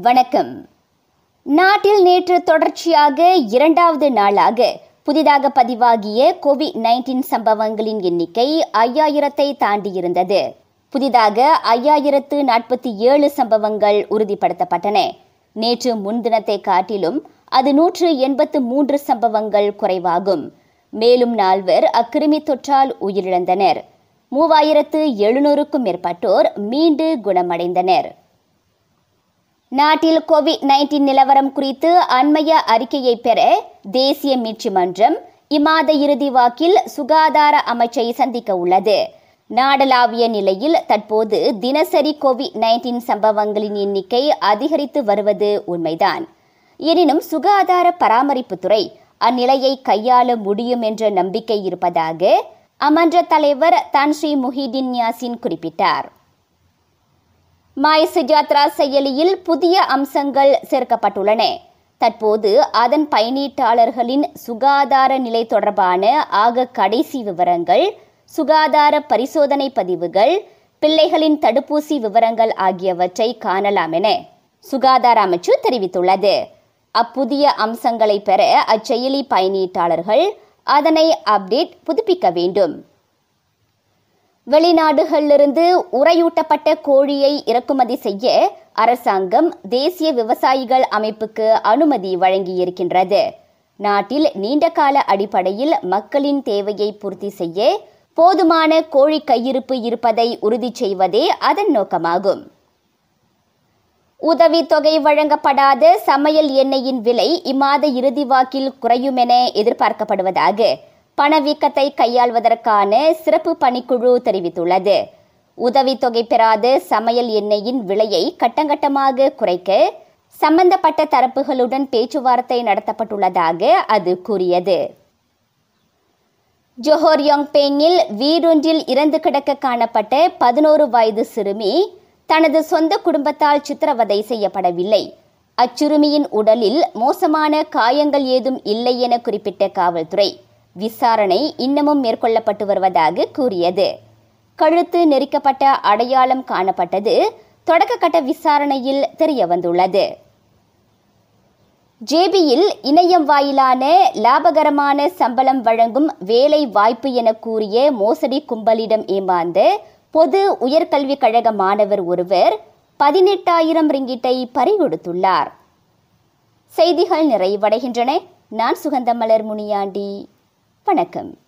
வணக்கம். நாட்டில் நேற்று தொடர்ச்சியாக இரண்டாவது நாளாக புதிதாக பதிவாகிய கோவிட் நைன்டீன் சம்பவங்களின் எண்ணிக்கை ஐயாயிரத்தை தாண்டியிருந்தது. புதிதாக ஐயாயிரத்து நாற்பத்தி ஏழு சம்பவங்கள் உறுதிப்படுத்தப்பட்டன. நேற்று முன்தினத்தை காட்டிலும் அது நூற்று எண்பத்து மூன்று சம்பவங்கள் குறைவாகும். மேலும் நால்வர் அக்கிருமி தொற்றால் உயிரிழந்தனர். மூவாயிரத்து எழுநூறுக்கும் மேற்பட்டோர் மீண்டு குணமடைந்தனர். நாட்டில் கோவிட் நைன்டீன் நிலவரம் குறித்து அண்மைய அறிக்கையை பெற தேசிய மீட்சி மன்றம் இம்மாத இறுதி வாக்கில் சுகாதார அமைச்சை சந்திக்க உள்ளது. நாடளாவிய நிலையில் தற்போது தினசரி கோவிட் நைன்டீன் சம்பவங்களின் எண்ணிக்கை அதிகரித்து வருவது உண்மைதான். எனினும் சுகாதார பராமரிப்புத்துறை அந்நிலையை கையாள முடியும் என்ற நம்பிக்கை இருப்பதாக அமன்ற தலைவர் தன்ஸ்ரீ முஹிடின் யாசின் குறிப்பிட்டார். மாய் சுஜாத்ரா செயலியில் புதிய அம்சங்கள் சேர்க்கப்பட்டுள்ளன. தற்போது அதன் பயனீட்டாளர்களின் சுகாதார நிலை தொடர்பான ஆக கடைசி விவரங்கள் சுகாதார பரிசோதனை பதிவுகள் பிள்ளைகளின் தடுப்பூசி விவரங்கள் ஆகியவற்றை காணலாம் என சுகாதார அமைச்சு தெரிவித்துள்ளது. அப்புதிய அம்சங்களை பெற அச்செயலி பயனீட்டாளர்கள் அதனை அப்டேட் புதுப்பிக்க வேண்டும். வெளிநாடுகளிலிருந்து உறையூட்டப்பட்ட கோழியை இறக்குமதி செய்ய அரசாங்கம் தேசிய விவசாயிகள் அமைப்புக்கு அனுமதி வழங்கியிருக்கின்றது. நாட்டில் நீண்டகால அடிப்படையில் மக்களின் தேவையை பூர்த்தி செய்ய போதுமான கோழி கையிருப்பு இருப்பதை உறுதி செய்வதே அதன் நோக்கமாகும். உதவித்தொகை வழங்கப்படாத சமையல் எண்ணெயின் விலை இம்மாத இறுதி வாக்கில் குறையும் என எதிர்பார்க்கப்படுவதாக பணவீக்கத்தை கையாள்வதற்கான சிறப்பு பணிக்குழு தெரிவித்துள்ளது. உதவித்தொகை பெறாத சமையல் எண்ணெயின் விலையை கட்டங்கட்டமாக குறைக்க சம்பந்தப்பட்ட தரப்புகளுடன் பேச்சுவார்த்தை நடத்தப்பட்டுள்ளதாக அது கூறியது. ஜோஹர் யோங்பேங்கில் வீடொன்றில் இறந்து கிடக்க காணப்பட்ட பதினோரு வயது சிறுமி தனது சொந்த குடும்பத்தால் சித்திரவதை செய்யப்படவில்லை. அச்சிறுமியின் உடலில் மோசமான காயங்கள் ஏதும் இல்லை என குறிப்பிட்ட காவல்துறை. விசாரணை இன்னமும் மேற்கொள்ளப்பட்டு வருவதாக கூறியது. கழுத்து நெரிக்கப்பட்ட அடையாளம் காணப்பட்டது தொடக்கக்கட்ட விசாரணையில் தெரிய வந்துள்ளது ஜேபியில் இணையம் வாயிலான லாபகரமான சம்பளம் வழங்கும் வேலை வாய்ப்பு என கூறிய மோசடி கும்பலிடம் ஏமாந்த பொது உயர்கல்விக் கழக மாணவர் ஒருவர் பதினெட்டாயிரம் ரிங்கிட்டை பறிகொடுத்துள்ளார். செய்திகள் நிறைவடைகின்றன. நான் சுகந்தமலர் முனியாண்டி. வணக்கம்.